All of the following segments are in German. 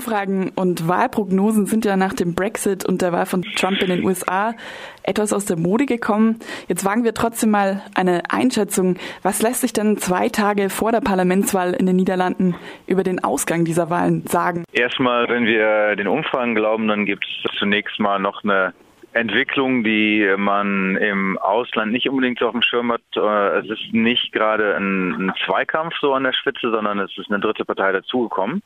Umfragen und Wahlprognosen sind ja nach dem Brexit und der Wahl von Trump in den USA etwas aus der Mode gekommen. Jetzt wagen wir trotzdem mal eine Einschätzung. Was lässt sich denn zwei Tage vor der Parlamentswahl in den Niederlanden über den Ausgang dieser Wahlen sagen? Erstmal, wenn wir den Umfragen glauben, dann gibt es zunächst mal noch eine Entwicklung, die man im Ausland nicht unbedingt auf dem Schirm hat. Äh, es ist nicht gerade ein, Zweikampf so an der Spitze, sondern es ist eine dritte Partei dazugekommen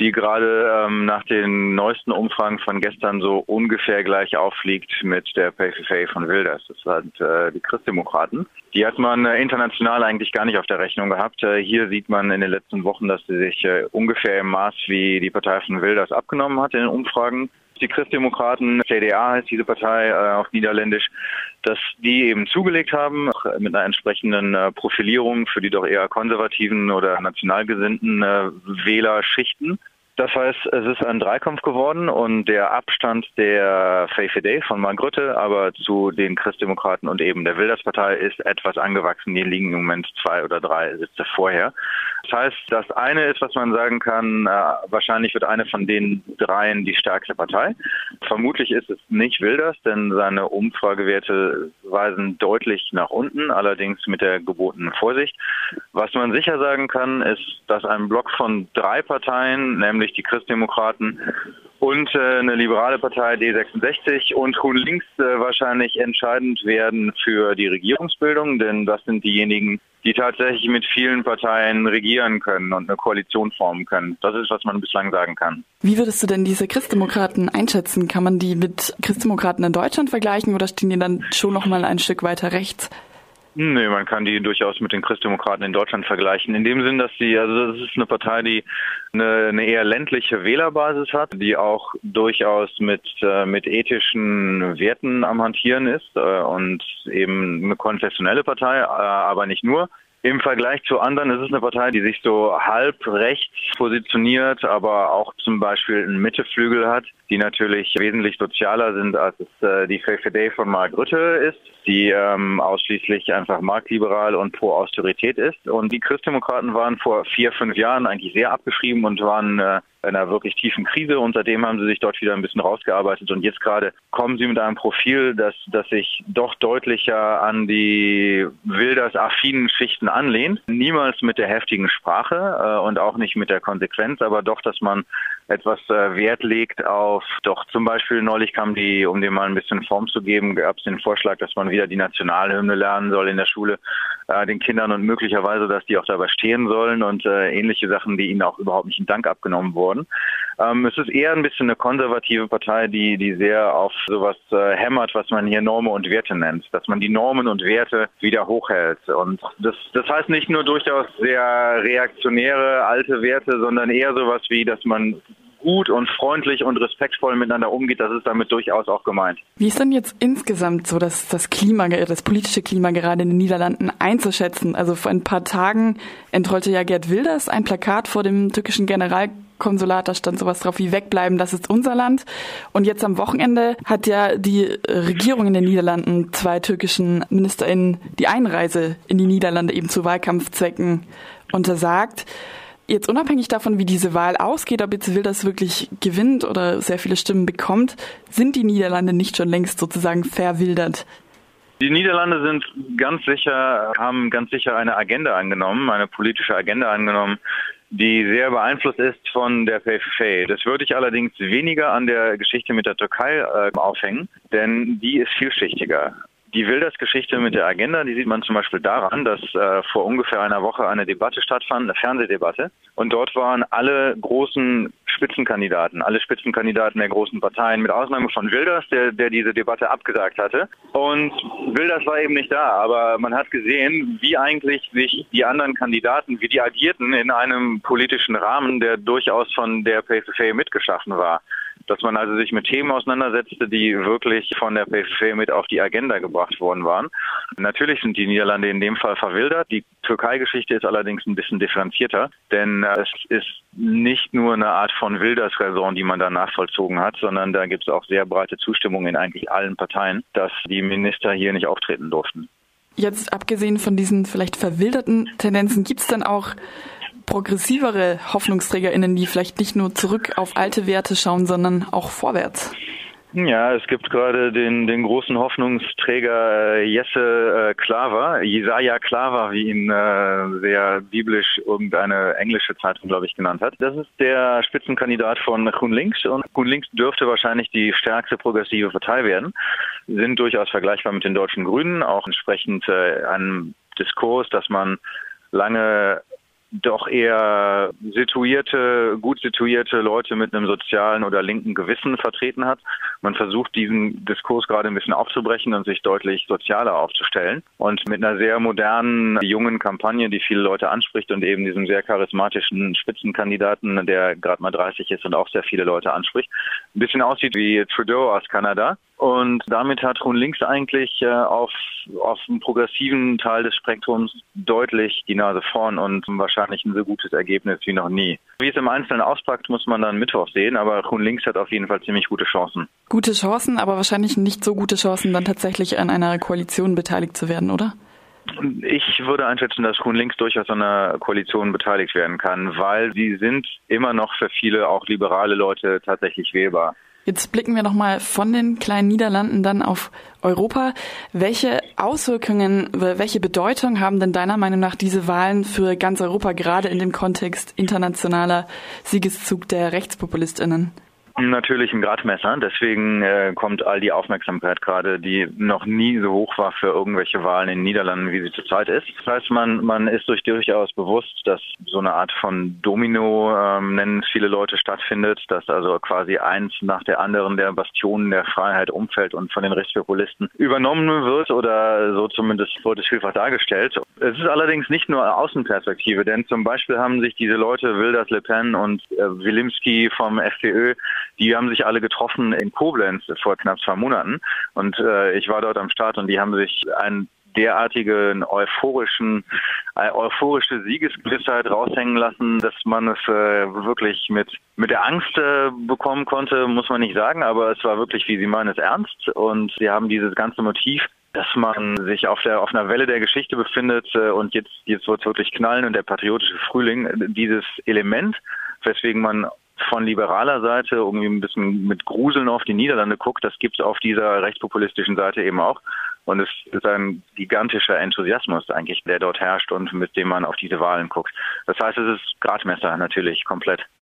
die gerade ähm, nach den neuesten Umfragen von gestern so ungefähr gleich auffliegt mit der PFFA von Wilders. Das sind äh, die Christdemokraten. Die hat man äh, international eigentlich gar nicht auf der Rechnung gehabt. Äh, hier sieht man in den letzten Wochen, dass sie sich äh, ungefähr im Maß wie die Partei von Wilders abgenommen hat in den Umfragen die Christdemokraten, CDA heißt diese Partei äh, auf Niederländisch, dass die eben zugelegt haben mit einer entsprechenden äh, Profilierung für die doch eher konservativen oder nationalgesinnten äh, Wählerschichten. Das heißt, es ist ein Dreikampf geworden und der Abstand der VVD von Mark Rutte, aber zu den Christdemokraten und eben der Wilderspartei ist etwas angewachsen. Die liegen im Moment zwei oder drei Sitze vorher. Das heißt, das eine ist, was man sagen kann, äh, wahrscheinlich wird eine von den dreien die stärkste Partei. Vermutlich ist es nicht Wilders, denn seine Umfragewerte weisen deutlich nach unten, allerdings mit der gebotenen Vorsicht. Was man sicher sagen kann, ist, dass ein Block von drei Parteien, nämlich die Christdemokraten und äh, eine liberale Partei D66 und Grün Links äh, wahrscheinlich entscheidend werden für die Regierungsbildung, denn das sind diejenigen, die tatsächlich mit vielen Parteien regieren können und eine Koalition formen können. Das ist, was man bislang sagen kann. Wie würdest du denn diese Christdemokraten einschätzen? Kann man die mit Christdemokraten in Deutschland vergleichen oder stehen die dann schon noch mal ein Stück weiter rechts? Nee, man kann die durchaus mit den Christdemokraten in Deutschland vergleichen. In dem Sinn, dass sie, also das ist eine Partei, die eine, eine eher ländliche Wählerbasis hat, die auch durchaus mit, äh, mit ethischen Werten am Hantieren ist äh, und eben eine konfessionelle Partei, äh, aber nicht nur. Im Vergleich zu anderen ist es eine Partei, die sich so halb rechts positioniert, aber auch zum Beispiel einen Mitteflügel hat, die natürlich wesentlich sozialer sind, als es äh, die VVD von Mark Rutte ist, die ähm, ausschließlich einfach marktliberal und pro Austerität ist. Und die Christdemokraten waren vor vier, fünf Jahren eigentlich sehr abgeschrieben und waren äh, einer wirklich tiefen Krise und seitdem haben sie sich dort wieder ein bisschen rausgearbeitet und jetzt gerade kommen sie mit einem Profil, das, das sich doch deutlicher an die Wilders-affinen Schichten anlehnt. Niemals mit der heftigen Sprache äh, und auch nicht mit der Konsequenz, aber doch, dass man etwas äh, Wert legt auf, doch zum Beispiel neulich kam die, um dem mal ein bisschen Form zu geben, gab es den Vorschlag, dass man wieder die Nationalhymne lernen soll in der Schule, äh, den Kindern und möglicherweise, dass die auch dabei stehen sollen und äh, ähnliche Sachen, die ihnen auch überhaupt nicht in Dank abgenommen wurden. Ähm, es ist eher ein bisschen eine konservative Partei, die, die sehr auf sowas äh, hämmert, was man hier Normen und Werte nennt, dass man die Normen und Werte wieder hochhält. Und das, das heißt nicht nur durchaus sehr reaktionäre alte Werte, sondern eher sowas wie, dass man gut und freundlich und respektvoll miteinander umgeht, das ist damit durchaus auch gemeint. Wie ist denn jetzt insgesamt so das, das Klima, das politische Klima gerade in den Niederlanden einzuschätzen? Also vor ein paar Tagen entrollte ja Gerd Wilders ein Plakat vor dem türkischen Generalkonsulat, da stand sowas drauf wie wegbleiben, das ist unser Land. Und jetzt am Wochenende hat ja die Regierung in den Niederlanden zwei türkischen MinisterInnen die Einreise in die Niederlande eben zu Wahlkampfzwecken untersagt jetzt unabhängig davon, wie diese Wahl ausgeht, ob jetzt Wilders wirklich gewinnt oder sehr viele Stimmen bekommt, sind die Niederlande nicht schon längst sozusagen verwildert? Die Niederlande sind ganz sicher, haben ganz sicher eine Agenda angenommen, eine politische Agenda angenommen, die sehr beeinflusst ist von der PFF. Das würde ich allerdings weniger an der Geschichte mit der Türkei äh, aufhängen, denn die ist vielschichtiger. Die Wilders-Geschichte mit der Agenda, die sieht man zum Beispiel daran, dass äh, vor ungefähr einer Woche eine Debatte stattfand, eine Fernsehdebatte. Und dort waren alle großen Spitzenkandidaten, alle Spitzenkandidaten der großen Parteien, mit Ausnahme von Wilders, der, der diese Debatte abgesagt hatte. Und Wilders war eben nicht da, aber man hat gesehen, wie eigentlich sich die anderen Kandidaten, wie die agierten in einem politischen Rahmen, der durchaus von der PFF mitgeschaffen war dass man also sich mit Themen auseinandersetzte, die wirklich von der PFF mit auf die Agenda gebracht worden waren. Natürlich sind die Niederlande in dem Fall verwildert. Die Türkei-Geschichte ist allerdings ein bisschen differenzierter, denn äh, es ist nicht nur eine Art von Wildersräson, die man da nachvollzogen hat, sondern da gibt es auch sehr breite Zustimmung in eigentlich allen Parteien, dass die Minister hier nicht auftreten durften. Jetzt abgesehen von diesen vielleicht verwilderten Tendenzen, gibt es dann auch progressivere HoffnungsträgerInnen, die vielleicht nicht nur zurück auf alte Werte schauen, sondern auch vorwärts? Ja, es gibt gerade den, den großen Hoffnungsträger äh, Jesse äh, Klaver, Jesaja Klaver, wie ihn äh, sehr biblisch irgendeine englische Zeitung, glaube ich, genannt hat. Das ist der Spitzenkandidat von GroenLinks und GroenLinks dürfte wahrscheinlich die stärkste progressive Partei werden, sind durchaus vergleichbar mit den deutschen Grünen, auch entsprechend äh, einem Diskurs, dass man lange doch eher situierte, gut situierte Leute mit einem sozialen oder linken Gewissen vertreten hat. Man versucht diesen Diskurs gerade ein bisschen aufzubrechen und sich deutlich sozialer aufzustellen. Und mit einer sehr modernen, jungen Kampagne, die viele Leute anspricht und eben diesem sehr charismatischen Spitzenkandidaten, der gerade mal 30 ist und auch sehr viele Leute anspricht, ein bisschen aussieht wie Trudeau aus Kanada. Und damit hat Links eigentlich äh, auf, auf dem progressiven Teil des Spektrums deutlich die Nase vorn und wahrscheinlich ein so gutes Ergebnis wie noch nie. Wie es im Einzelnen auspackt, muss man dann Mittwoch sehen, aber Links hat auf jeden Fall ziemlich gute Chancen. Gute Chancen, aber wahrscheinlich nicht so gute Chancen, dann tatsächlich an einer Koalition beteiligt zu werden, oder? Ich würde einschätzen, dass Grün Links durchaus an einer Koalition beteiligt werden kann, weil sie sind immer noch für viele auch liberale Leute tatsächlich wählbar. Jetzt blicken wir nochmal von den kleinen Niederlanden dann auf Europa. Welche Auswirkungen, welche Bedeutung haben denn deiner Meinung nach diese Wahlen für ganz Europa, gerade in dem Kontext internationaler Siegeszug der RechtspopulistInnen? Natürlich ein Gradmesser. Deswegen äh, kommt all die Aufmerksamkeit gerade, die noch nie so hoch war für irgendwelche Wahlen in den Niederlanden, wie sie zurzeit ist. Das heißt, man, man ist sich durchaus bewusst, dass so eine Art von Domino, ähm, nennen viele Leute, stattfindet, dass also quasi eins nach der anderen der Bastionen der Freiheit umfällt und von den Rechtspopulisten übernommen wird oder so zumindest wurde es vielfach dargestellt. Es ist allerdings nicht nur Außenperspektive, denn zum Beispiel haben sich diese Leute, Wilders, Le Pen und äh, Wilimski vom FPÖ, die haben sich alle getroffen in Koblenz vor knapp zwei Monaten. Und äh, ich war dort am Start und die haben sich einen derartigen euphorischen, äh, euphorische Siegesgewissheit raushängen lassen, dass man es äh, wirklich mit mit der Angst äh, bekommen konnte, muss man nicht sagen, aber es war wirklich, wie sie meinen, es ernst und sie haben dieses ganze Motiv dass man sich auf der auf einer Welle der Geschichte befindet äh, und jetzt jetzt wird es wirklich knallen und der patriotische Frühling dieses Element, weswegen man von liberaler Seite irgendwie ein bisschen mit Gruseln auf die Niederlande guckt, das gibt es auf dieser rechtspopulistischen Seite eben auch. Und es ist ein gigantischer Enthusiasmus eigentlich, der dort herrscht und mit dem man auf diese Wahlen guckt. Das heißt, es ist Gradmesser natürlich komplett.